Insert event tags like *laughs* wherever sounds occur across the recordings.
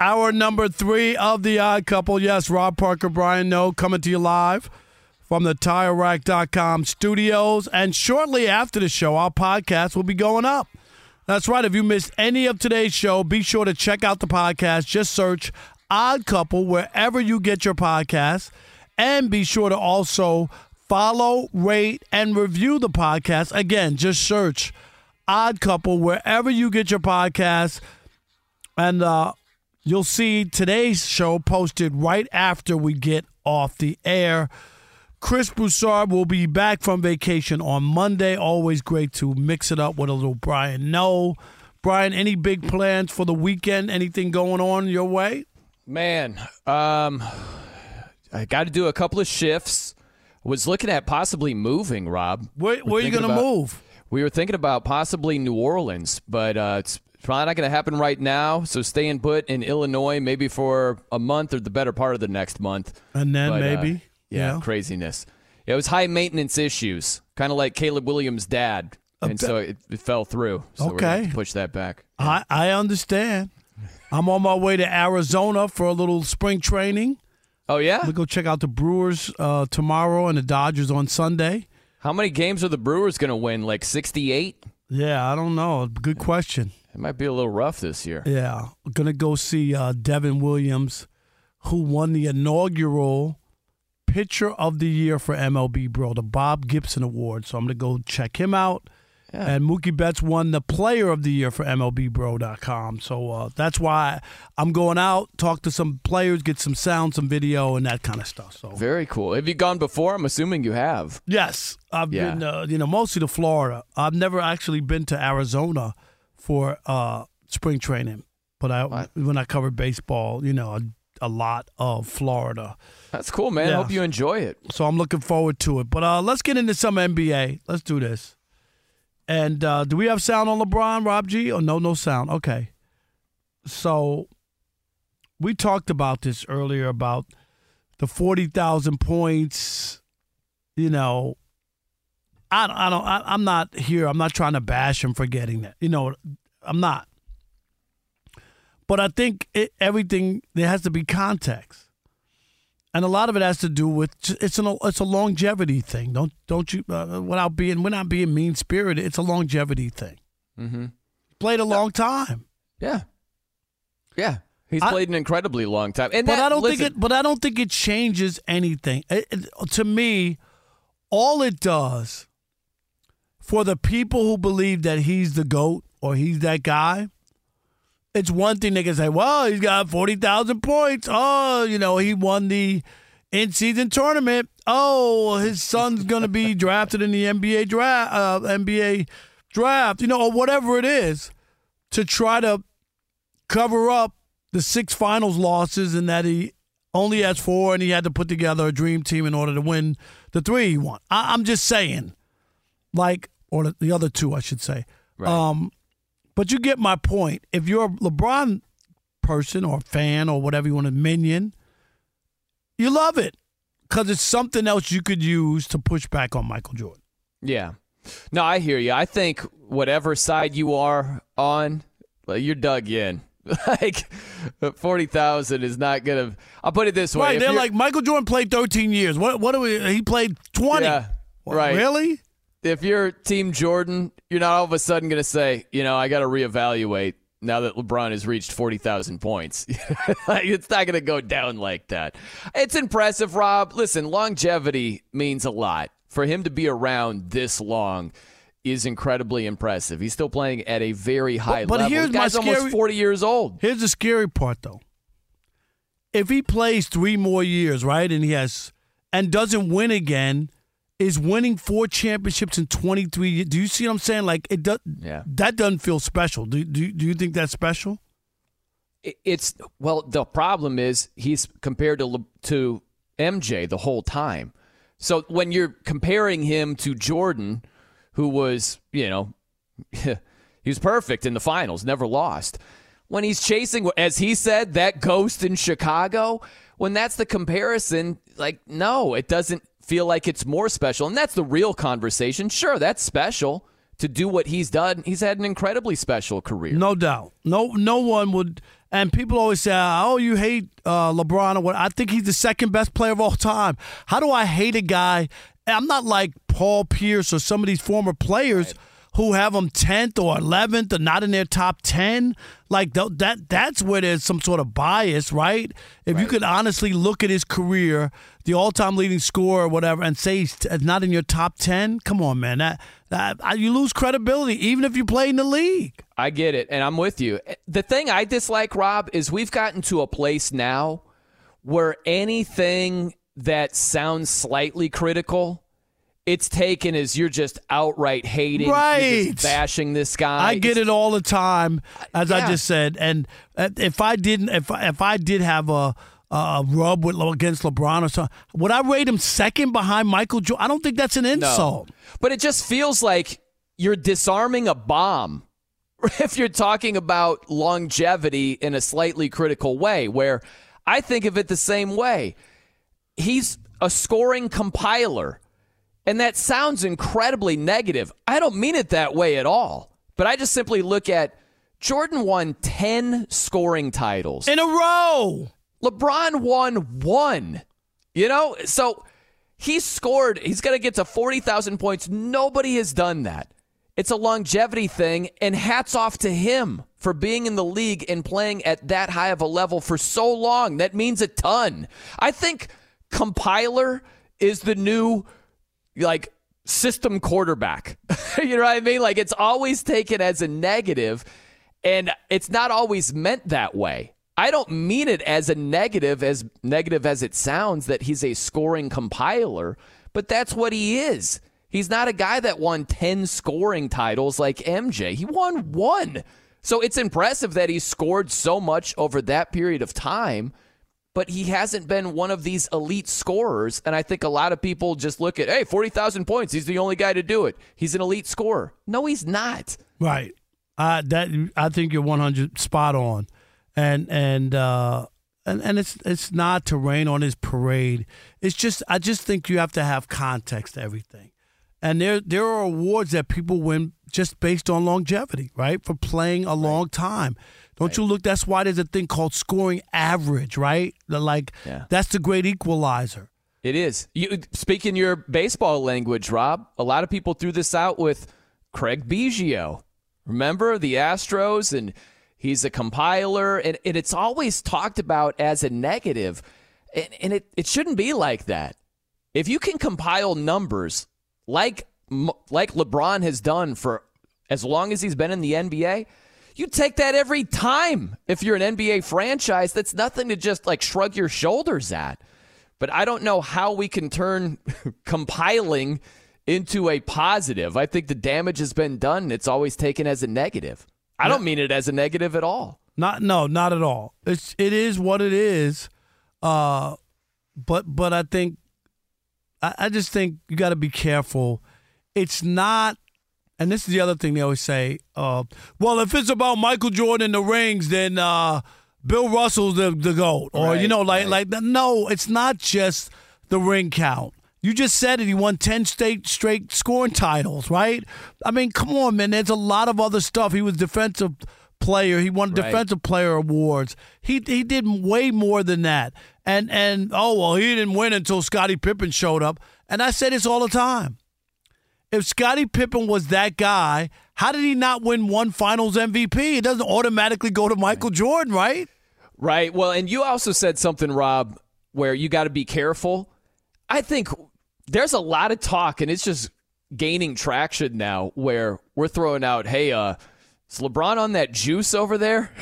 Hour number three of the Odd Couple. Yes, Rob Parker, Brian Noe coming to you live from the TireRack.com studios. And shortly after the show, our podcast will be going up. That's right. If you missed any of today's show, be sure to check out the podcast. Just search Odd Couple wherever you get your podcasts. And be sure to also follow, rate, and review the podcast. Again, just search Odd Couple wherever you get your podcasts. And uh, You'll see today's show posted right after we get off the air. Chris Broussard will be back from vacation on Monday. Always great to mix it up with a little Brian Noe, Brian, any big plans for the weekend? Anything going on your way? Man, um, I got to do a couple of shifts. Was looking at possibly moving, Rob. Where, where are you going to move? We were thinking about possibly New Orleans, but uh, it's probably not going to happen right now. So staying put in Illinois, maybe for a month or the better part of the next month. And then but, maybe. Uh, yeah, yeah, craziness. It was high maintenance issues, kind of like Caleb Williams' dad. And so it, it fell through. So okay. push that back. I, I understand. I'm on my way to Arizona for a little spring training. Oh, yeah? We go check out the Brewers uh, tomorrow and the Dodgers on Sunday. How many games are the Brewers going to win? Like 68? Yeah, I don't know. Good question. It might be a little rough this year. Yeah. I'm to go see uh, Devin Williams, who won the inaugural Pitcher of the Year for MLB Bro, the Bob Gibson Award. So I'm going to go check him out. Yeah. And Mookie Betts won the Player of the Year for MLBBro.com. So uh, that's why I'm going out, talk to some players, get some sound, some video, and that kind of stuff. So very cool. Have you gone before? I'm assuming you have. Yes, I've yeah. been. Uh, you know, mostly to Florida. I've never actually been to Arizona for uh, spring training, but I what? when I covered baseball, you know, a, a lot of Florida. That's cool, man. Yeah. Hope you enjoy it. So I'm looking forward to it. But uh, let's get into some NBA. Let's do this. And uh, do we have sound on LeBron, Rob G? Or no, no sound? Okay. So we talked about this earlier about the 40,000 points. You know, I, I don't, I, I'm not here. I'm not trying to bash him for getting that. You know, I'm not. But I think it, everything, there has to be context and a lot of it has to do with it's an it's a longevity thing. Don't don't you uh, without being we're not being mean spirited. It's a longevity thing. Mm-hmm. Played a long time. Yeah, yeah. He's I, played an incredibly long time. And but that, I don't listen, think it. But I don't think it changes anything. It, it, to me, all it does for the people who believe that he's the goat or he's that guy it's one thing they can say, well, he's got 40,000 points. Oh, you know, he won the in season tournament. Oh, his son's going to be *laughs* drafted in the NBA draft, uh, NBA draft, you know, or whatever it is to try to cover up the six finals losses and that he only has four and he had to put together a dream team in order to win the three he won. I, am just saying, like, or the, the other two, I should say. Right. Um, but you get my point. If you're a LeBron person or fan or whatever you want to minion, you love it because it's something else you could use to push back on Michael Jordan. Yeah. No, I hear you. I think whatever side you are on, you're dug in. *laughs* like forty thousand is not gonna. I'll put it this way. Right? They're like Michael Jordan played thirteen years. What? What do we? He played twenty. Yeah, right. Really? If you're Team Jordan, you're not all of a sudden gonna say, you know, I got to reevaluate now that LeBron has reached 40,000 points. *laughs* it's not going to go down like that. It's impressive, Rob. Listen, longevity means a lot. For him to be around this long is incredibly impressive. He's still playing at a very high but, but level. Here's guy's my scary, almost 40 years old. Here's the scary part, though. If he plays three more years, right, and he has and doesn't win again, is winning four championships in 23 years. Do you see what I'm saying? Like it does. Yeah. That doesn't feel special. Do do, do you think that's special? It's well. The problem is he's compared to to MJ the whole time. So when you're comparing him to Jordan, who was you know *laughs* he was perfect in the finals, never lost. When he's chasing, as he said, that ghost in Chicago. When that's the comparison, like no, it doesn't feel like it's more special. And that's the real conversation. Sure, that's special to do what he's done. He's had an incredibly special career. No doubt. No no one would and people always say, "Oh, you hate uh, LeBron or what?" I think he's the second best player of all time. How do I hate a guy? I'm not like Paul Pierce or some of these former players right who have them 10th or 11th or not in their top 10 like that that's where there's some sort of bias right? If right. you could honestly look at his career the all-time leading scorer or whatever and say he's uh, not in your top 10 come on man that, that you lose credibility even if you play in the league. I get it and i'm with you. Eh, the thing i dislike rob is we've gotten to a place now where anything that sounds slightly critical it's taken as you're just outright hating, right? bashing this guy. I get it all the time, as yeah. I just said. And uh, if I didn't, if if I did have a a rub with against LeBron or something, would I rate him second behind Michael Jordan? I don't think that's an insult. No. But it just feels like you're disarming a bomb *laughs* if you're talking about longevity in a slightly critical way. Where I think of it the same way. He's a scoring compiler. And that sounds incredibly negative. I don't mean it that way at all. But I just simply look at Jordan won 10 scoring titles in a row. LeBron won one. You know, so he scored, he's going to get to 40,000 points. Nobody has done that. It's a longevity thing, and hats off to him for being in the league and playing at that high of a level for so long. That means a ton. I think compiler is the new like system quarterback. *laughs* you know what I mean? Like it's always taken as a negative, and it's not always meant that way. I don't mean it as a negative, as negative as it sounds, that he's a scoring compiler, but that's what he is. He's not a guy that won 10 scoring titles like MJ. He won one. So it's impressive that he scored so much over that period of time but he hasn't been one of these elite scorers. And I think a lot of people just look at, hey, 40,000 points. He's the only guy to do it. He's an elite scorer. No, he's not. Right. Uh, that I think you're 100 spot on. And, and, uh, and, and it's it's not to rain on his parade. It's just I just think you have to have context to everything. And there there are awards that people win just based on longevity, right? For playing a long time. Don't right. you look? That's why there's a thing called scoring average, right? Like yeah. that's the great equalizer. It is. You speaking your baseball language, Rob. A lot of people threw this out with Craig Biggio. Remember the Astros, and he's a compiler, and, and it's always talked about as a negative, and, and it, it shouldn't be like that. If you can compile numbers like like LeBron has done for as long as he's been in the NBA, you take that every time. If you're an NBA franchise, that's nothing to just like shrug your shoulders at. But I don't know how we can turn *laughs* compiling into a positive. I think the damage has been done. It's always taken as a negative. I don't mean it as a negative at all. Not no, not at all. It's it is what it is. Uh, but but I think I, I just think you got to be careful. It's not, and this is the other thing they always say. Uh, well, if it's about Michael Jordan and the rings, then uh, Bill Russell's the the goat, or you know, like right. like no, it's not just the ring count. You just said it. He won ten state straight scoring titles, right? I mean, come on, man. There's a lot of other stuff. He was defensive player. He won Right. defensive player awards. He he did way more than that. And and oh well, he didn't win until Scottie Pippen showed up. And I say this all the time. If Scottie Pippen was that guy, how did he not win one Finals MVP? It doesn't automatically go to Michael Jordan, right? Right. Well, and you also said something, Rob, where you got to be careful. I think there's a lot of talk, and it's just gaining traction now where we're throwing out, hey, uh, is LeBron on that juice over there? *laughs*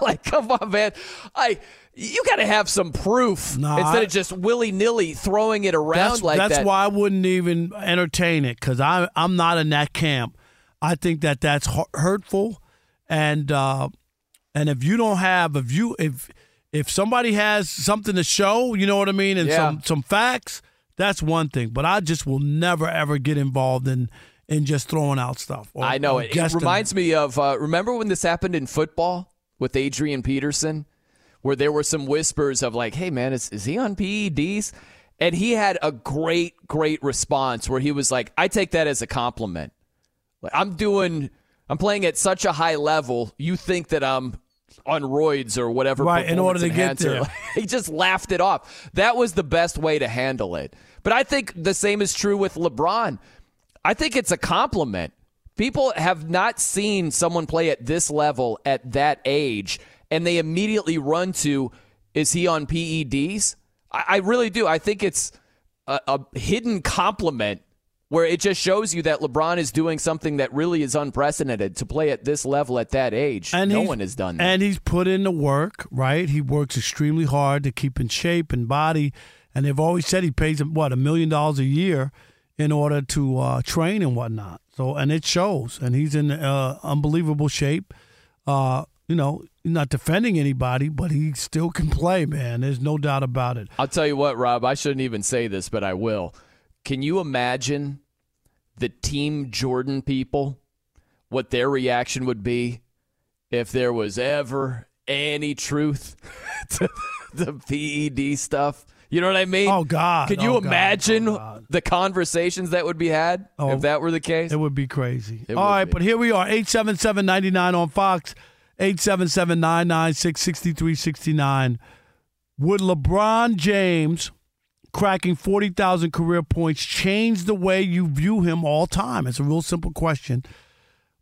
Like, come on, man. I you got to have some proof No, instead of just willy nilly throwing it around That's, like that's that. That's why I wouldn't even entertain it because I'm I'm not in that camp. I think that that's hurtful, and uh, and if you don't have if you if if somebody has something to show, you know what I mean, and Yeah. some some facts, that's one thing. But I just will never ever get involved in in just throwing out stuff. or- I know it. It reminds me of uh, remember when this happened in football with Adrian Peterson, where there were some whispers of like, "Hey, man, is is he on PEDs?" And he had a great, great response where he was like, "I take that as a compliment. Like, I'm doing, I'm playing at such a high level. You think that I'm." On roids or whatever, Right, in order to get there. *laughs* he just laughed it off. That was the best way to handle it. But I think the same is true with LeBron. I think it's a compliment. People have not seen someone play at this level at that age, and they immediately run to, is he on PEDs? I, I really do. I think it's a, a hidden compliment where it just shows you that LeBron is doing something that really is unprecedented to play at this level at that age. And no one has done that. And he's put in the work, right? He works extremely hard to keep in shape and body. And they've always said he pays him what a million dollars a year in order to uh, train and whatnot. So and it shows. And he's in uh, unbelievable shape. Uh, you know, not defending anybody, but he still can play, man. There's no doubt about it. I'll tell you what, Rob, I shouldn't even say this, but I will. Can you imagine the Team Jordan people, what their reaction would be if there was ever any truth *laughs* to the PED stuff? You know what I mean? Oh, God. Can you Oh, God. imagine Oh, God. the conversations that would be had Oh. if that were the case? It would be crazy. It All right, be. but here we are 877 99 on Fox, 877 996 6369. Would LeBron James cracking 40,000 career points change the way you view him all time? It's a real simple question.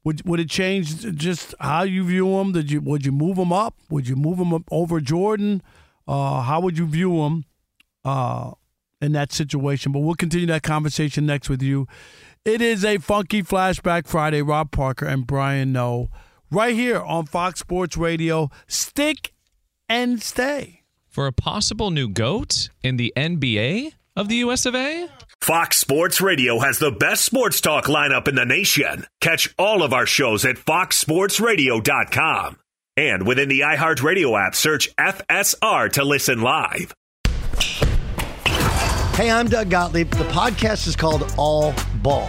Would, would it change just how you view him? Did you would you move him up? Would you move him over Jordan? Uh, how would you view him uh, in that situation? But we'll continue that conversation next with you. It is a funky flashback Friday. Rob Parker and Brian Noe, right here on Fox Sports Radio. Stick and stay. for a possible new GOAT in the NBA of the US of A? Fox Sports Radio has the best sports talk lineup in the nation. Catch all of our shows at foxsportsradio.com. And within the iHeartRadio app, search FSR to listen live. Hey, I'm Doug Gottlieb. The podcast is called All Ball.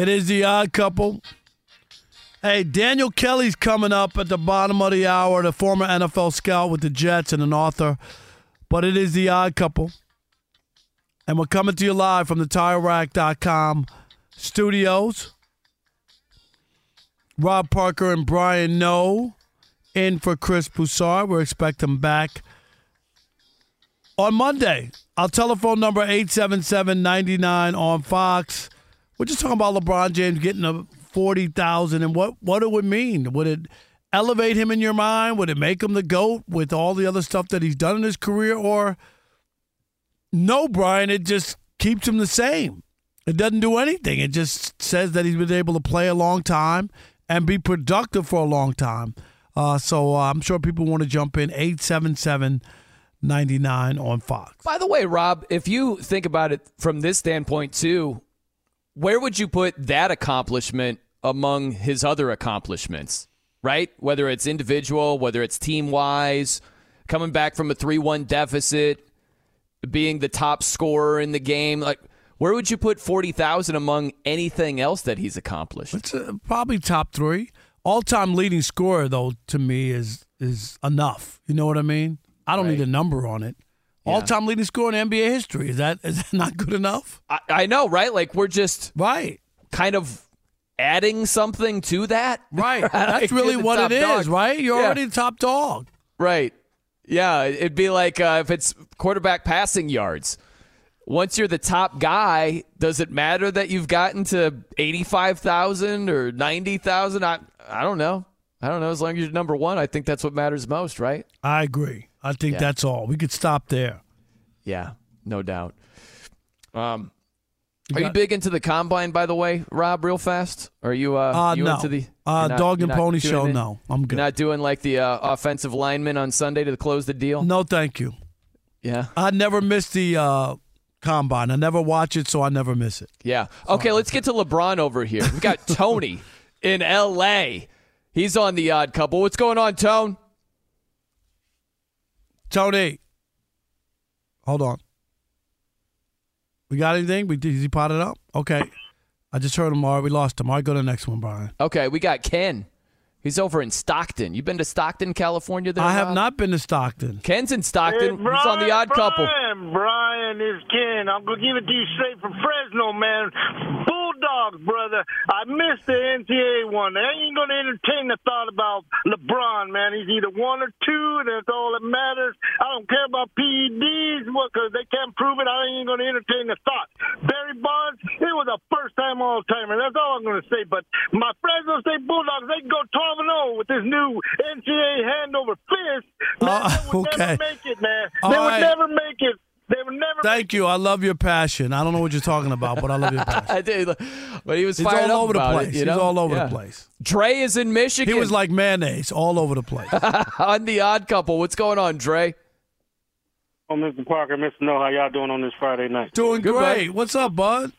It is the odd couple. Hey, Daniel Kelly's coming up at the bottom of the hour, the former NFL scout with the Jets and an author. But it is the odd couple. And we're coming to you live from the TireRack.com studios. Rob Parker and Brian Noe in for Chris Broussard. We're expecting back on Monday. Our telephone number 877-99 on Fox. We're just talking about LeBron James getting a 40,000 and what what it would mean. Would it elevate him in your mind? Would it make him the GOAT with all the other stuff that he's done in his career or no, Brian, it just keeps him the same. It doesn't do anything. It just says that he's been able to play a long time and be productive for a long time. Uh, so uh, I'm sure people want to jump in 877 99 on Fox. By the way, Rob, if you think about it from this standpoint too, where would you put that accomplishment among his other accomplishments? Right? Whether it's individual, whether it's team wise, coming back from a 3 1 deficit, being the top scorer in the game. Like, where would you put 40,000 among anything else that he's accomplished? It's uh, probably top three. All time leading scorer, though, to me is is enough. You know what I mean? I don't Right. need a number on it. Yeah. All time leading scorer in NBA history. Is that is that not good enough? I, I know, right? Like, we're just right, kind of adding something to that. Right. *laughs* Like, That's really what it is, dog. right? You're Yeah. already the top dog. Right. Yeah, it'd be like uh, if it's quarterback passing yards. Once you're the top guy, does it matter that you've gotten to 85,000 or 90,000? I I don't know. I don't know. As long as you're number 1, I think that's what matters most, right? I agree. I think Yeah. that's all. We could stop there. Yeah, no doubt. Um You are you big into the combine, by the way, Rob? Real fast? Are you? Uh, Uh, you no. into the Uh, not- dog and pony show, it? no. I'm good. You're not doing like the uh, offensive lineman on Sunday to close the deal. No, thank you. Yeah. I never miss the uh, combine. I never watch it, so I never miss it. Yeah. Okay, let's get to LeBron over here. We've got *laughs* Tony in L.A. He's on the odd couple. What's going on, Tone? Tony, hold on. We got anything? We did he pot it up? Okay. I just heard him. All right, we lost him. All right, go to the next one, Brian. Okay, we got Ken. He's over in Stockton. You been to Stockton, California? There, I have Rob? not been to Stockton. Ken's in Stockton. Hey, He's on the odd couple. Brian, Brian is Ken. I'm gonna give it to you straight from Fresno, man. Bulldogs, brother. I missed the NCAA one. I ain't gonna entertain the thought about LeBron, man. He's either one or two, and that's all that matters. I don't care about PEDs because they can't prove it. I ain't gonna entertain the thought. Barry Bonds, it was a first-time all-timer. That's all I'm gonna say. But my Fresno State Bulldogs, they can go 12 and 0 with this new NCAA hand over fist. Man, Uh, they would *laughs* okay. never make it, man. All they right. would never make it. They would never. Thank you. I love your passion. I don't know what you're talking about, but I love your *laughs* passion. I did, but he was He's fired all up over the place. It, you He's all over Yeah. the place. Dre is in Michigan. He was like mayonnaise all over the place. *laughs* on the odd couple. What's going on, Dre? Oh, Mr. Parker, Mr. Noe, how y'all doing on this Friday night? Doing Good, great. bud. What's up, bud?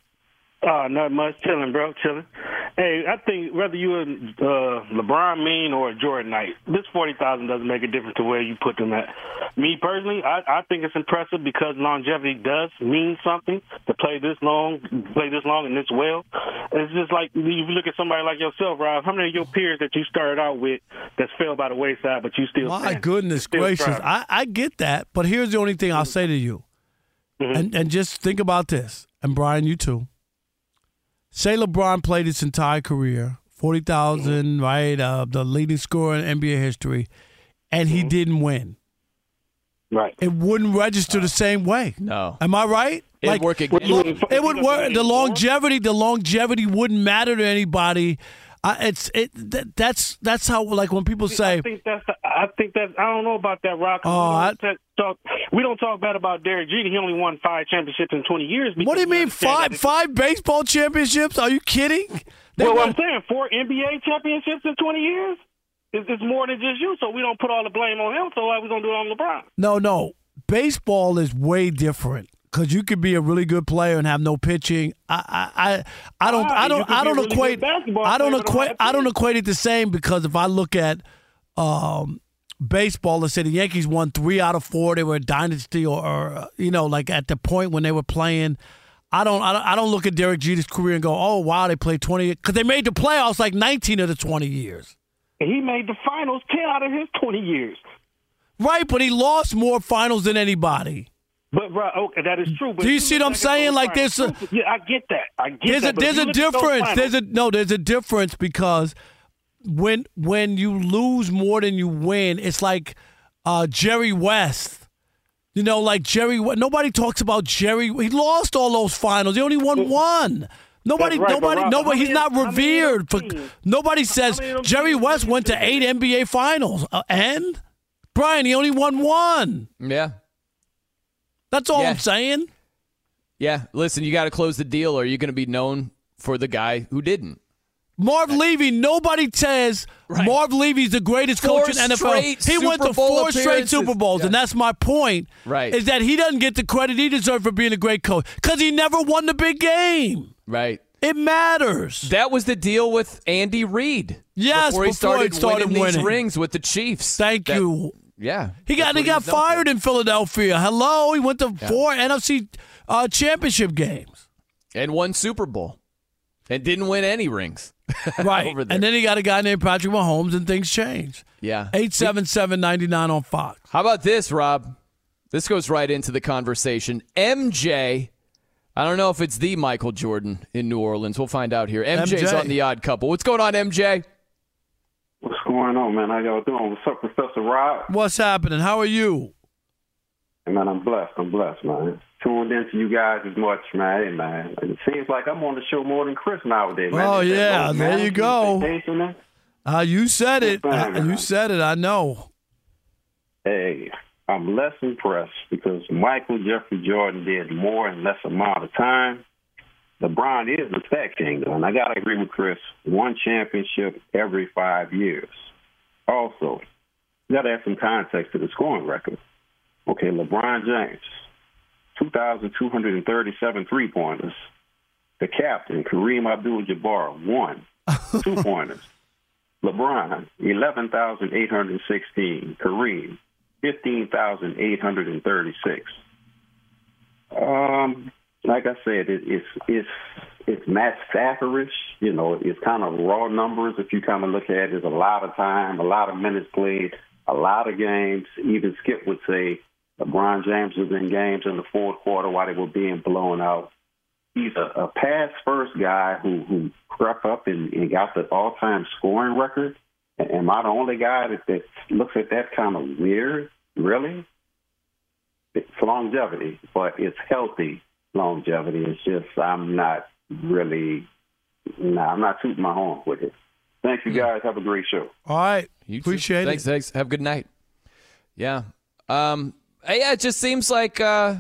Uh, not much. Chilling, bro. Chilling. Hey, I think whether you a uh, LeBron mean or a Jordan Knight, this forty thousand doesn't make a difference to where you put them at. Me personally, I, I think it's impressive because longevity does mean something to play this long, play this long and this well. It's just like you look at somebody like yourself, Rob. How many of your peers that you started out with that fell by the wayside, but you still My standing? goodness Still gracious. I, I get that, but here's the only thing I'll say to you. Mm-hmm. And and just think about this. And Brian, you too. Say LeBron played his entire career, forty thousand, right, uh, the leading scorer in NBA history, and he didn't win. Right. It wouldn't register the same way. No. Am I right? It'd work against look, you. it would work. The longevity, the longevity wouldn't matter to anybody. Uh, it's it. That, that's that's how like when people say, I think that's. I think that. I don't know about that, Rock. Oh, we, I- don't talk, we don't talk bad about Derek Jeter. He only won five championships in twenty years. "What do you mean five five baseball championships? Are you kidding?" They Well, won- I'm saying, four NBA championships in 20 years is it's more than just you. So we don't put all the blame on him. So why we gonna do it on LeBron? No, no. Baseball is way different because you could be a really good player and have no pitching. I, I, I, I don't, I don't, I don't really equate. I don't don't equate. I don't equate it the same because if I look at um, baseball, let's say the Yankees won three out of four. They were a dynasty, or, or you know, like at the point when they were playing. I don't, I don't, I don't look at Derek Jeter's career and go, "Oh wow, they played twenty because they made the playoffs like nineteen of the twenty years." He made the finals 10 out of his 20 years. Right, but he lost more finals than anybody. But right, okay, that is true. But Do you see what I'm look back at saying? Like finals- this, uh, yeah, I get that. I get there's that. a but there's a look at those difference. finals- There's a no. There's a difference because when when you lose more than you win, it's like uh, Jerry West. You know, like Jerry. We- Nobody talks about Jerry. He lost all those finals. He only won one. Nobody, right, nobody, Rob, nobody. He's many- not how many of those revered for. Nobody says many of those Jerry West went to eight NBA finals, uh, and Brian, he only won one. Yeah. That's all Yeah. I'm saying. Yeah. Listen, you got to close the deal, or you're going to be known for the guy who didn't. Marv Levy, nobody says Marv Levy's the greatest Four coach in NFL. He went to Bowl four straight. Super Bowls, and that's my point. Right. Is that he doesn't get the credit he deserves for being a great coach because he never won the big game. Right. It matters. That was the deal with Andy Reid. Yes, before he before started, he started winning, these rings with the Chiefs. Thank That- you. Yeah, He got he got fired in Philadelphia. Hello, he went to Yeah. four NFC uh, championship games. and won Super Bowl, and didn't win any rings. *laughs* Right, and then he got a guy named Patrick Mahomes, and things changed. yeah. Eight seven seven ninety nine on Fox. How about this, Rob? This goes right into the conversation. MJ, I don't know if it's the Michael Jordan in New Orleans. We'll find out here. MJ's MJ. on the odd couple. What's going on, MJ? What's going on, man? How y'all doing? What's up, Professor Rob? What's happening? How are you? Hey, man, I'm blessed. I'm blessed, man. Tuned into you guys as much, man. Hey, man. It seems like I'm on the show more than Chris nowadays, man. Oh, that yeah, there you go. Uh, you said it. Fine, Uh, you said it. I know. Hey, I'm less impressed because Michael Jeffrey Jordan did more in less amount of time. LeBron is the stat king, though, and I got to agree with Chris. One championship every five years. Also, you got to add some context to the scoring record. Okay, LeBron James, 2,237 three pointers. The captain, Kareem Abdul Jabbar, one, *laughs* two pointers. LeBron, 11,816. Kareem, 15,836. Um, like I said, it, it's it's it's Matt Stafforish. You know, it's kind of raw numbers. If you kind of look at it, it's a lot of time, a lot of minutes played, a lot of games. Even Skip would say LeBron James was in games in the fourth quarter while they were being blown out. He's a, a pass first guy who who crept up and, and got the all time scoring record. Am I the only guy that, that looks at that kind of weird? Really? It's longevity, but it's healthy longevity. It's just I'm not really, no, I'm not tooting my horn with it. Thank you guys. Have a great show. All right. You. Appreciate thanks, it. Thanks. Thanks. Have a good night. Yeah. Um. Yeah. It just seems like uh,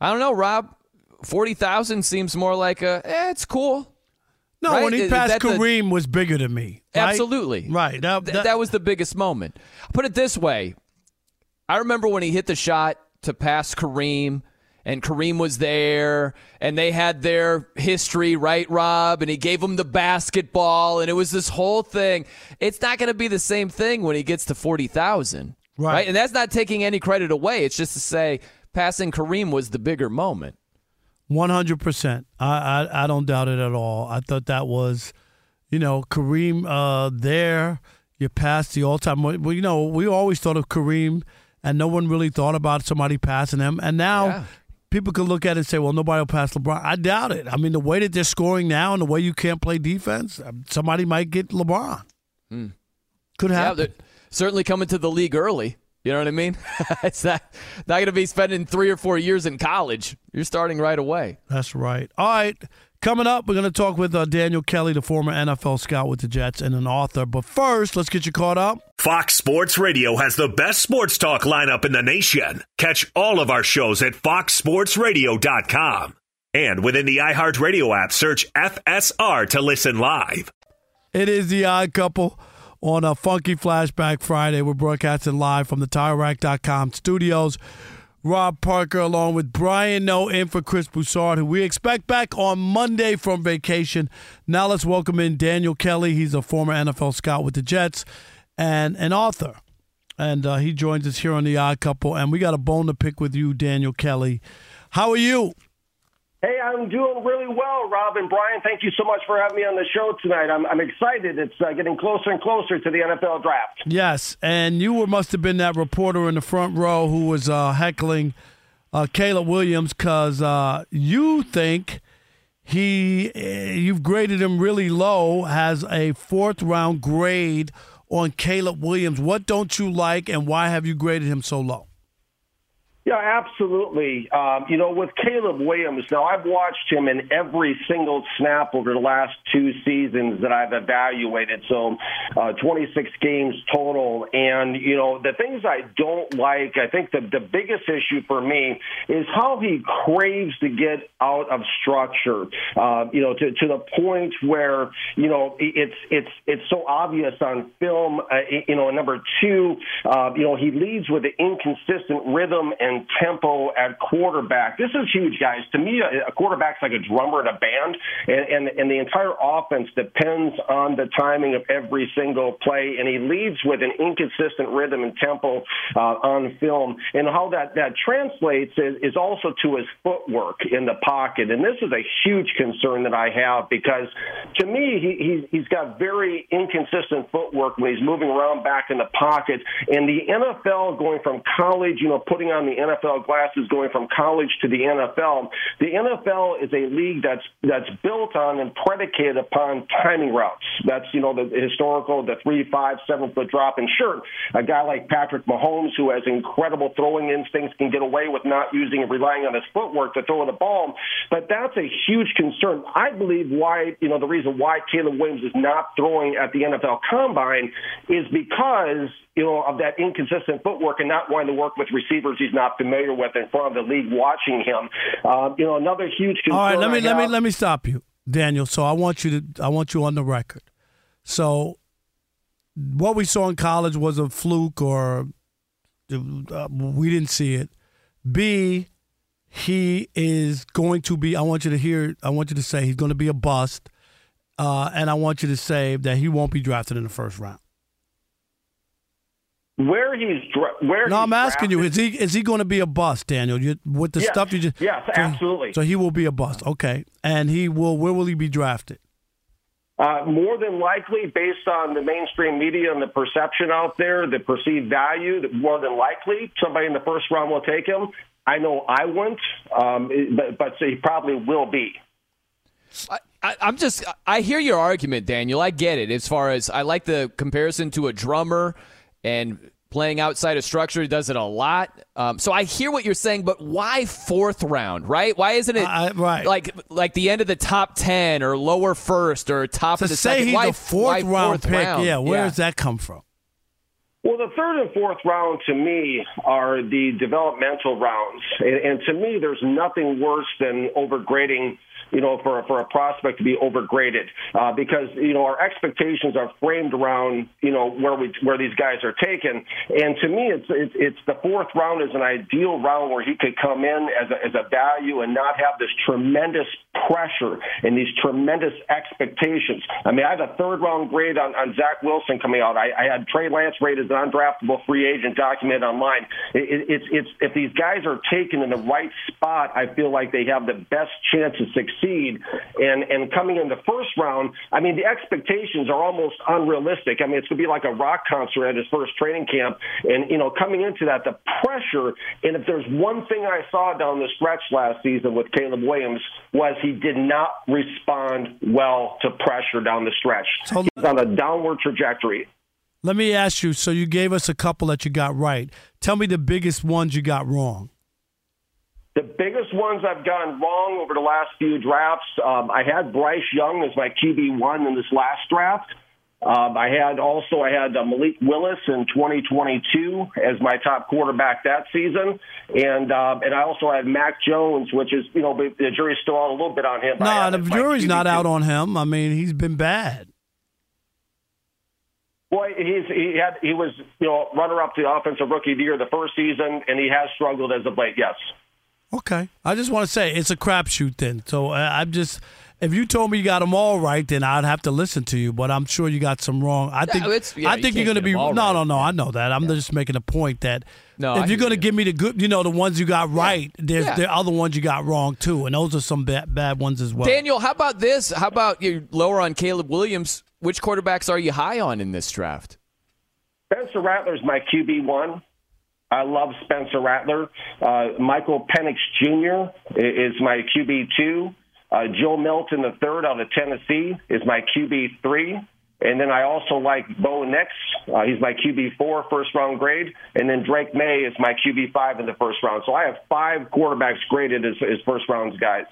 I don't know, Rob. Forty thousand seems more like a. Eh, it's cool. No, Right? when he passed that the- Kareem was bigger than me. right? Absolutely. Right. That, Th- that- that was the biggest moment. Put it this way I remember when he hit the shot to pass Kareem, and Kareem was there, and they had their history, right, Rob? And he gave him the basketball, and it was this whole thing. It's not going to be the same thing when he gets to 40,000. Right. And that's not taking any credit away. It's just to say passing Kareem was the bigger moment. One hundred percent. I I I don't doubt it at all. I thought that was, you know, Kareem uh, there. You passed the all time. Well, you know, we always thought of Kareem, and no one really thought about somebody passing him. And now, Yeah. People could look at it and say, well, nobody will pass LeBron. I doubt it. I mean, the way that they're scoring now and the way you can't play defense, um, somebody might get LeBron. Mm. Could Yeah, happen. they're certainly coming to the league early. You know what I mean? *laughs* it's not not going to be spending three or four years in college. You're starting right away. That's right. All right. Coming up, we're going to talk with uh, Daniel Kelly, the former NFL scout with the Jets and an author. But first, let's get you caught up. Fox Sports Radio has the best sports talk lineup in the nation. Catch all of our shows at foxsportsradio.com. And within the iHeartRadio app, search FSR to listen live. It is the odd couple on a funky flashback Friday. We're broadcasting live from the TireRack.com studios. Rob Parker along with Brian Noe in for Chris Broussard, who we expect back on Monday from vacation. Now let's welcome in Daniel Kelly. He's a former NFL scout with the Jets and an author. And uh, he joins us here on the Odd Couple. And we got a bone to pick with you, Daniel Kelly. How are you? Hey, I'm doing really well, Rob and Brian. Thank you so much for having me on the show tonight. I'm, I'm excited. It's uh, getting closer and closer to the NFL draft. Yes, and you were, must have been that reporter in the front row who was uh, heckling uh, Caleb Williams because uh, you think he, eh, you've graded him really low, has a fourth round grade on Caleb Williams. What don't you like, and why have you graded him so low? Yeah, absolutely. Um, you know, with Caleb Williams, now I've watched him in every single snap over the last two seasons that I've evaluated. So, uh, 26 games total. And, you know, the things I don't like, I think the, the biggest issue for me is how he craves to get out of structure, uh, you know, to, to the point where, you know, it's, it's, it's so obvious on film, uh, you know, number two, uh, you know, he leads with an inconsistent rhythm and tempo at quarterback. This is huge, guys. To me, a, quarterback's like a drummer in a band, and, and and the entire offense depends on the timing of every single play. And he leads with an inconsistent rhythm and tempo uh, on film, and how that that translates is, is also to his footwork in the pocket. And this is a huge concern that I have because, to me, he he's got very inconsistent footwork when he's moving around back in the pocket. And the NFL going from college, you know, putting on the NFL glasses going from college to the NFL. The NFL is a league that's that's built on and predicated upon timing routes. That's you know the historical, the three, five, seven foot drop. And sure, a guy like Patrick Mahomes, who has incredible throwing instincts, can get away with not using and relying on his footwork to throw the ball. But that's a huge concern. I believe why you know the reason why Caleb Williams is not throwing at the NFL Combine is because you know, of that inconsistent footwork and not wanting to work with receivers he's not familiar with in front of the league watching him. Uh, you know, another huge concern. All right, let me I let me let me stop you, Daniel. So I want you to I want you on the record. So what we saw in college was a fluke, or uh, we didn't see it. B, he is going to be. I want you to hear. I want you to say he's going to be a bust, uh, and I want you to say that he won't be drafted in the first round. Where he's dra- where No, he's I'm asking you: Is he is he going to be a bust, Daniel? You, with the Yes. stuff you just Yes, so- absolutely. So he will be a bust, okay? And he will. Where will he be drafted? Uh, more than likely, based on the mainstream media and the perception out there, the perceived value, that more than likely somebody in the first round will take him. I know I wouldn't, um, but, but he probably will be. I, I'm just, I hear your argument, Daniel. I get it. As far as I like the comparison to a drummer and playing outside of structure. He does it a lot. Um, so I hear what you're saying, but why fourth round, right? Why isn't it right. like like the end of the top ten or lower first or top To of the say second? he's why a fourth why round fourth pick, round? yeah, where does that come from? Well, the third and fourth round to me are the developmental rounds, and, and to me, there's nothing worse than overgrading. You know, for for a prospect to be overgraded, uh, because you know our expectations are framed around you know where we where these guys are taken, and to me, it's it's, it's the fourth round is an ideal round where he could come in as a, as a value and not have this tremendous pressure and these tremendous expectations. I mean, I had a third round grade on, on Zach Wilson coming out. I, I had Trey Lance rated as an undraftable free agent documented online. It, it's it's if these guys are taken in the right spot, I feel like they have the best chance to succeed. And and coming in the first round, I mean the expectations are almost unrealistic. I mean it's going to be like a rock concert at his first training camp, and you know coming into that the pressure. And if there's one thing I saw down the stretch last season with Caleb Williams was he did not respond well to pressure down the stretch. So, He's on a downward trajectory. Let me ask you. So you gave us a couple that you got right. Tell me the biggest ones you got wrong. The biggest ones I've gotten wrong over the last few drafts, um, I had Bryce Young as my QB one in this last draft. Um, I had also I had uh, Malik Willis in 2022 as my top quarterback that season, and uh, and I also had Mac Jones, which is you know the jury's still out a little bit on him. No, the jury's not out on him. I mean, he's been bad. Well, he's he had he was you know runner up to offensive rookie of the year the first season, and he has struggled as of late. Yes. Okay, I just want to say it's a crapshoot then. So uh, I'm just if you told me you got them all right, then I'd have to listen to you. But I'm sure you got some wrong. I think yeah, yeah, I think you are going to be no, right. no, no. I know that. I'm yeah. just making a point that no, if I you're going to you. give me the good, you know, the ones you got right, there's there are other ones you got wrong too, and those are some bad, bad ones as well. Daniel, how about this? How about you lower on Caleb Williams? Which quarterbacks are you high on in this draft? Spencer Rattler's my QB one. I love Spencer Rattler. Uh, Michael Penix Jr. is my QB two. Uh, Joe Milton the third out of Tennessee is my QB three. And then I also like Bo Nix. Uh, he's my QB four, first round grade. And then Drake Maye is my QB five in the first round. So I have five quarterbacks graded as, as first rounds guys.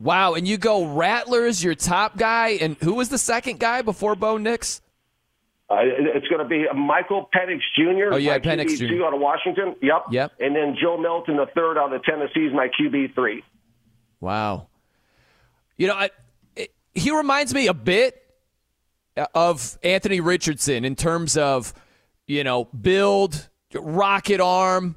Wow. And you go Rattler's your top guy. And who was the second guy before Bo Nix? Uh, it's going to be Michael Penix Jr. Oh yeah, Penix QB Jr. two out of Washington. Yep. Yep. And then Joe Milton the third out of Tennessee is my QB three. Wow. You know, I, it, he reminds me a bit of Anthony Richardson in terms of, you know, build, rocket arm.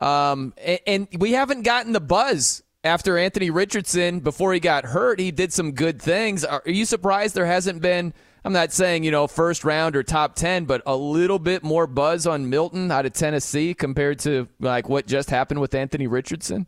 Um, and, and we haven't gotten the buzz after Anthony Richardson before he got hurt. He did some good things. Are, are you surprised there hasn't been? I'm not saying, you know, first round or top 10, but a little bit more buzz on Milton out of Tennessee compared to like what just happened with Anthony Richardson?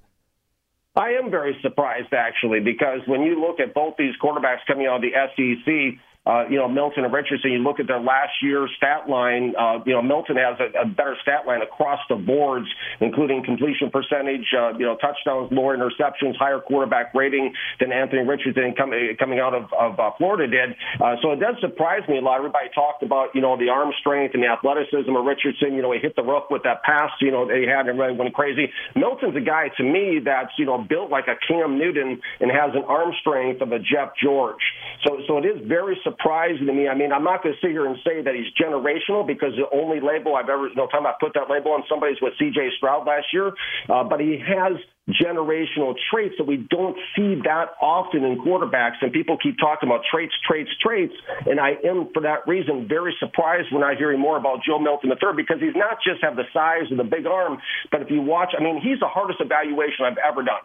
I am very surprised actually because when you look at both these quarterbacks coming out of the SEC, uh, you know, Milton and Richardson, you look at their last year's stat line, uh, you know, Milton has a, a better stat line across the boards, including completion percentage, uh, you know, touchdowns, more interceptions, higher quarterback rating than Anthony Richardson com- coming out of, of uh, Florida did. Uh, so it does surprise me a lot. Everybody talked about, you know, the arm strength and the athleticism of Richardson. You know, he hit the roof with that pass, you know, they had and really went crazy. Milton's a guy to me that's, you know, built like a Cam Newton and has an arm strength of a Jeff George. So, so it is very surprising to me. I mean, I'm not going to sit here and say that he's generational because the only label I've ever, know, time I put that label on somebody's with C.J. Stroud last year, uh, but he has generational traits that we don't see that often in quarterbacks. And people keep talking about traits, traits, traits. And I am, for that reason, very surprised when I hear more about Joe Milton III because he's not just have the size and the big arm, but if you watch, I mean, he's the hardest evaluation I've ever done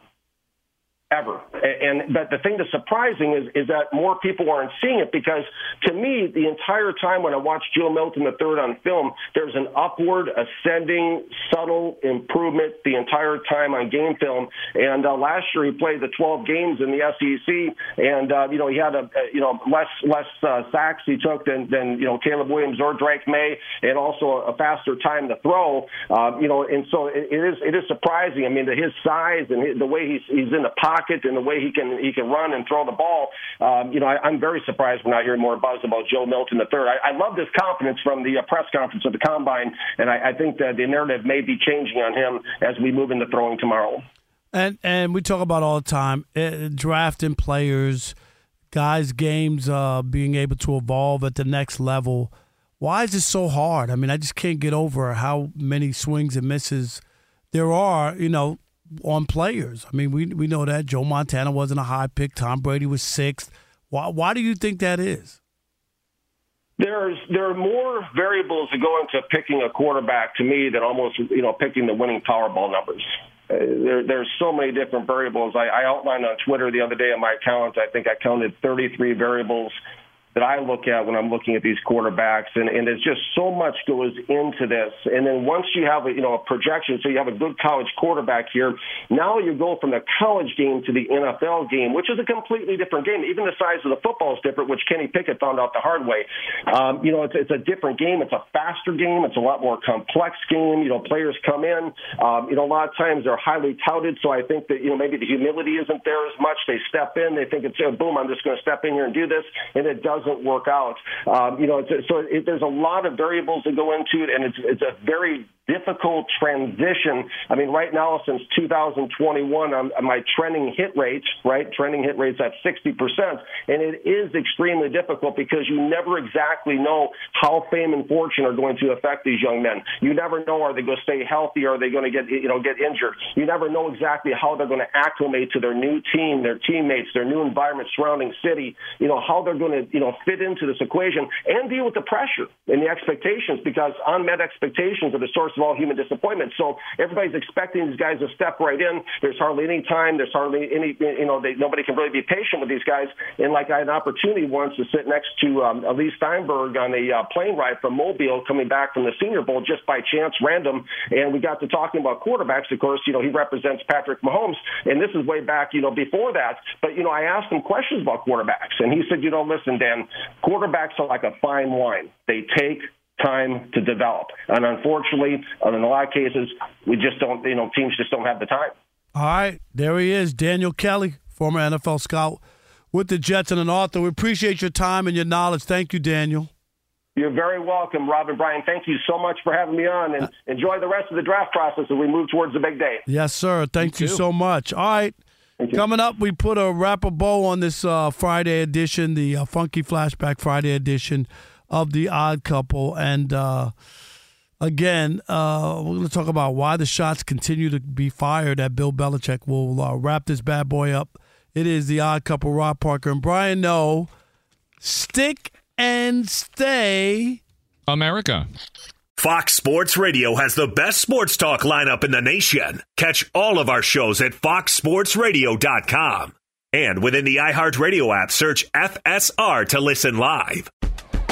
ever. And but the thing that's surprising is is that more people aren't seeing it because to me the entire time when I watched Joe Milton the third on film, there's an upward ascending subtle improvement the entire time on game film. And uh, last year he played the 12 games in the SEC, and uh, you know he had a, you know less less uh, sacks he took than than you know Caleb Williams or Drake Maye, and also a faster time to throw. Uh, you know, and so it, it is it is surprising. I mean, to his size and his, the way he's he's in the pocket pocket and the way he can he can run and throw the ball. Um, you know, I, I'm very surprised we're not hearing more buzz about Joe Milton III. I, I love this confidence from the uh, press conference of the combine, and I, I think that the narrative may be changing on him as we move into throwing tomorrow. And and we talk about all the time uh, drafting players, guys' games uh, being able to evolve at the next level. Why is it so hard? I mean, I just can't get over how many swings and misses there are. You know, on players. I mean, we we know that Joe Montana wasn't a high pick. Tom Brady was sixth. Why why do you think that is? There's there are more variables that go into picking a quarterback to me than almost you know picking the winning Powerball numbers. Uh, there, there's so many different variables. I, I outlined on Twitter the other day on my account. I think I counted 33 variables that I look at when I'm looking at these quarterbacks, and, and there's just so much goes into this. And then once you have a you know a projection, so you have a good college quarterback here, now you go from the college game to the NFL game, which is a completely different game. Even the size of the football is different, which Kenny Pickett found out the hard way. Um, you know, it's, it's a different game. It's a faster game. It's a lot more complex game. You know, players come in. Um, you know, a lot of times they're highly touted, so I think that you know maybe the humility isn't there as much. They step in, they think it's oh, boom, I'm just going to step in here and do this, and it doesn't work out. Um, you know, it's, so it, there's a lot of variables that go into it, and it's it's a very difficult transition. I mean, right now, since 2021, I'm, my trending hit rates, right, trending hit rates at 60%. And it is extremely difficult because you never exactly know how fame and fortune are going to affect these young men. You never know, are they going to stay healthy? Or are they going to get, you know, get injured? You never know exactly how they're going to acclimate to their new team, their teammates, their new environment, surrounding city, you know, how they're going to, you know, fit into this equation and deal with the pressure and the expectations because unmet expectations are the source of all human disappointment. So everybody's expecting these guys to step right in. There's hardly any time. There's hardly any, you know, they, nobody can really be patient with these guys. And like I had an opportunity once to sit next to um, Leigh Steinberg on a uh, plane ride from Mobile coming back from the Senior Bowl just by chance, random. And we got to talking about quarterbacks. Of course, you know, he represents Patrick Mahomes. And this is way back, you know, before that. But, you know, I asked him questions about quarterbacks. And he said, you know, listen, Dan, quarterbacks are like a fine wine. They take time to develop. And unfortunately, in a lot of cases, we just don't, you know, teams just don't have the time. All right, there he is, Daniel Kelly, former NFL scout with the Jets and an author. We appreciate your time and your knowledge. Thank you, Daniel. You're very welcome, Robin Brian. Thank you so much for having me on, and enjoy the rest of the draft process as we move towards the big day. Yes, sir. Thank you, you so much. All right. Coming up, we put a wrap a bow on this uh, Friday edition, the uh, Funky Flashback Friday edition of the Odd Couple, and uh, again, uh, we're going to talk about why the shots continue to be fired at Bill Belichick. We'll uh, wrap this bad boy up. It is the Odd Couple, Rob Parker and Brian Noe. Stick and stay, America. Fox Sports Radio has the best sports talk lineup in the nation. Catch all of our shows at foxsportsradio.com. And within the iHeartRadio app, search FSR to listen live.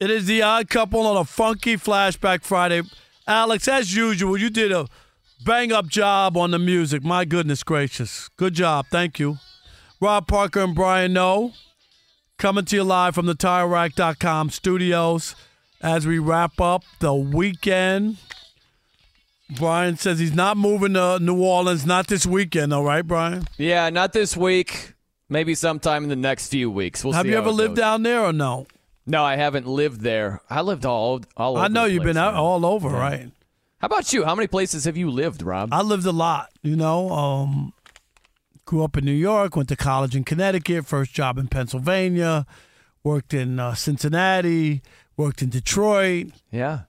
It is the odd couple on a funky flashback Friday. Alex, as usual, you did a bang up job on the music. My goodness gracious. Good job. Thank you. Rob Parker and Brian Noe coming to you live from the TireRack.com studios as we wrap up the weekend. Brian says he's not moving to New Orleans, not this weekend, all right, Brian? Yeah, not this week. Maybe sometime in the next few weeks. We'll see. Have you ever lived goes. down there or no? No, I haven't lived there. I lived all all. Over I know you've place, been man. all over, Yeah. right? How about you? How many places have you lived, Rob? I lived a lot, you know. Um, grew up in New York, went to college in Connecticut, first job in Pennsylvania, worked in uh, Cincinnati, worked in Detroit, yeah,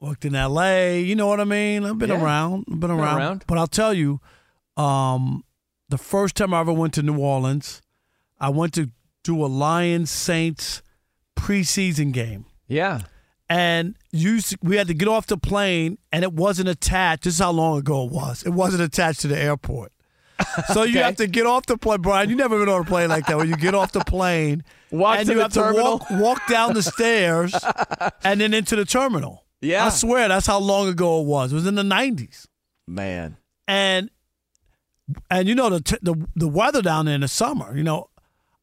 worked in L.A. You know what I mean? I've been Yeah. around, I've been Been around. around. But I'll tell you, um, the first time I ever went to New Orleans, I went to do a Lions Saints preseason game. Yeah. And you, we had to get off the plane, and it wasn't attached. This is how long ago it was. It wasn't attached to the airport. *laughs* So you have to get off the plane, Brian. You never been on a plane like that. Where you get off the plane, *laughs* Walk and to you the have terminal. to walk, walk down the *laughs* stairs, and then into the terminal. Yeah. I swear that's how long ago it was. It was in the nineties, Man. and and you know the t- the the weather down there in the summer. You know,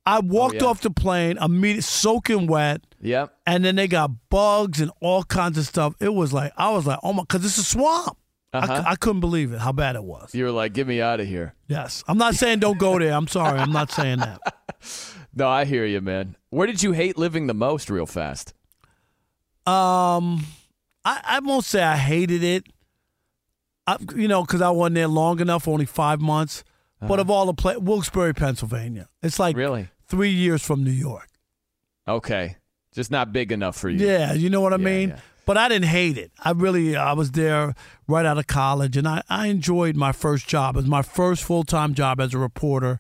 I walked Oh, yeah. off the plane, immediately soaking wet. Yep. And then they got bugs and all kinds of stuff. It was like I was like, oh my, because it's a swamp. I Uh-huh. c- I, couldn't believe it, how bad it was. You were like, get me out of here. Yes, I'm not saying don't go there. I'm sorry, I'm not saying that. *laughs* No, I hear you, man. Where did you hate living the most, real fast? Um, I, I won't say I hated it. I, you know, because I wasn't there long enough, only five months. But of all the place, Wilkes-Barre, Pennsylvania, it's like Uh-huh. Really? three years from New York. Okay. Just not big enough for you. Yeah, you know what I Yeah, mean. yeah. But I didn't hate it. I really, I was there right out of college, and I, I enjoyed my first job. It was my first full time job as a reporter,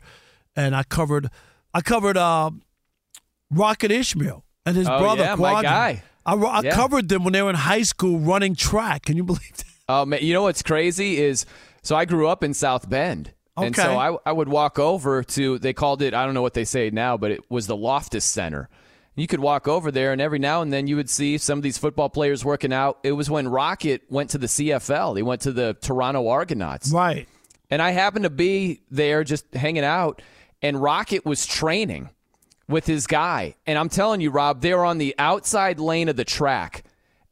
and I covered, I covered uh, Rocket Ismail and his Oh, brother. yeah, my Qadry. guy. I, I Yeah. covered them when they were in high school running track. Can you believe that? Oh man, you know what's crazy is so I grew up in South Bend. And so I, I would walk over to they called it I don't know what they say now, but it was the Loftus Center. You could walk over there, and every now and then you would see some of these football players working out. It was when Rocket went to the CFL. He went to the Toronto Argonauts. Right. And I happened to be there just hanging out, and Rocket was training with his guy. And I'm telling you, Rob, they were on the outside lane of the track,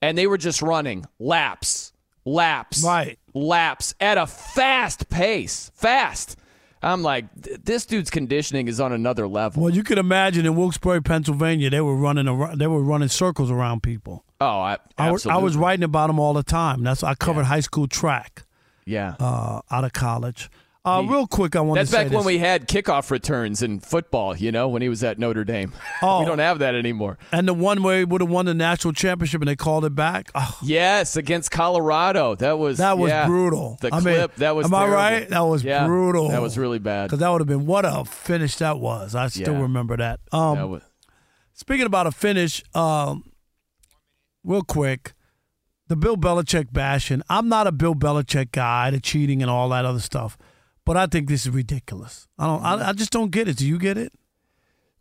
and they were just running laps, laps, Right. Laps at a fast pace. Fast. I'm like, this dude's conditioning is on another level. Well, you can imagine in Wilkes-Barre, Pennsylvania, they were running around, they were running circles around people. Oh, I, I was, I was writing about them all the time. That's I covered high school track Yeah. uh, out of college. Uh, real quick, I want That's to say that's back when this. we had kickoff returns in football, you know, when he was at Notre Dame. *laughs* Oh. we don't have that anymore. and the one where he would have won the national championship and they called it back. Oh, Yes, against Colorado. That was that was yeah. brutal. The I mean, clip that was. Am I right? That was Yeah, brutal. That was really bad. Because that would have been what a finish that was. I still Yeah. remember that. Um, That was- Speaking about a finish, um, real quick, the Bill Belichick bashing. I'm not a Bill Belichick guy, the cheating and all that other stuff, but I think this is ridiculous. I don't. I, I just don't get it. Do you get it?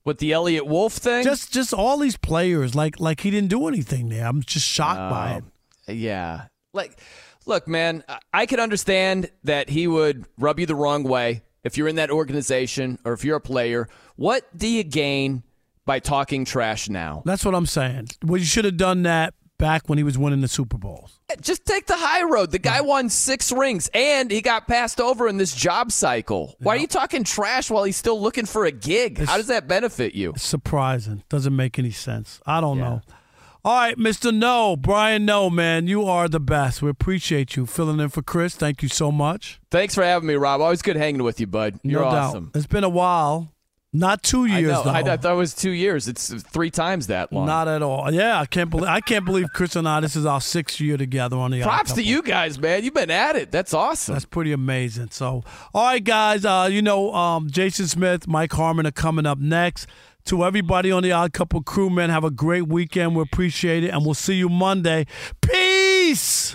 with the Eliot Wolf thing. Just, just all these players, like, like he didn't do anything there. I'm just shocked by um, it. yeah, like, look, man, I- I could understand that he would rub you the wrong way if you're in that organization or if you're a player. What do you gain by talking trash now? That's what I'm saying. Well, you should have done that back when he was winning the Super Bowls. Uh, just take the high road. The guy won six rings and he got passed over in this job cycle. Why are you talking trash while he's still looking for a gig? How does that benefit you? It's surprising. Doesn't make any sense. I don't know. All right, Mr. Noe, Brian Noe, man, you are the best. We appreciate you filling in for Chris. Thank you so much. Thanks for having me, Rob. Always good hanging with you, bud. You're no awesome. doubt. It's been a while. Not two I years though. I, I thought it was two years. It's three times that long. Not at all. Yeah, I can't believe I can't believe Chris and I. This is our sixth year together on the. Odd Props to you guys, man. You've been at it. That's awesome. That's pretty amazing. So, all right, guys. Uh, you know, um, Jason Smith, Mike Harmon are coming up next. To everybody on the Odd Couple crew, man, have a great weekend. We appreciate it, and we'll see you Monday. Peace.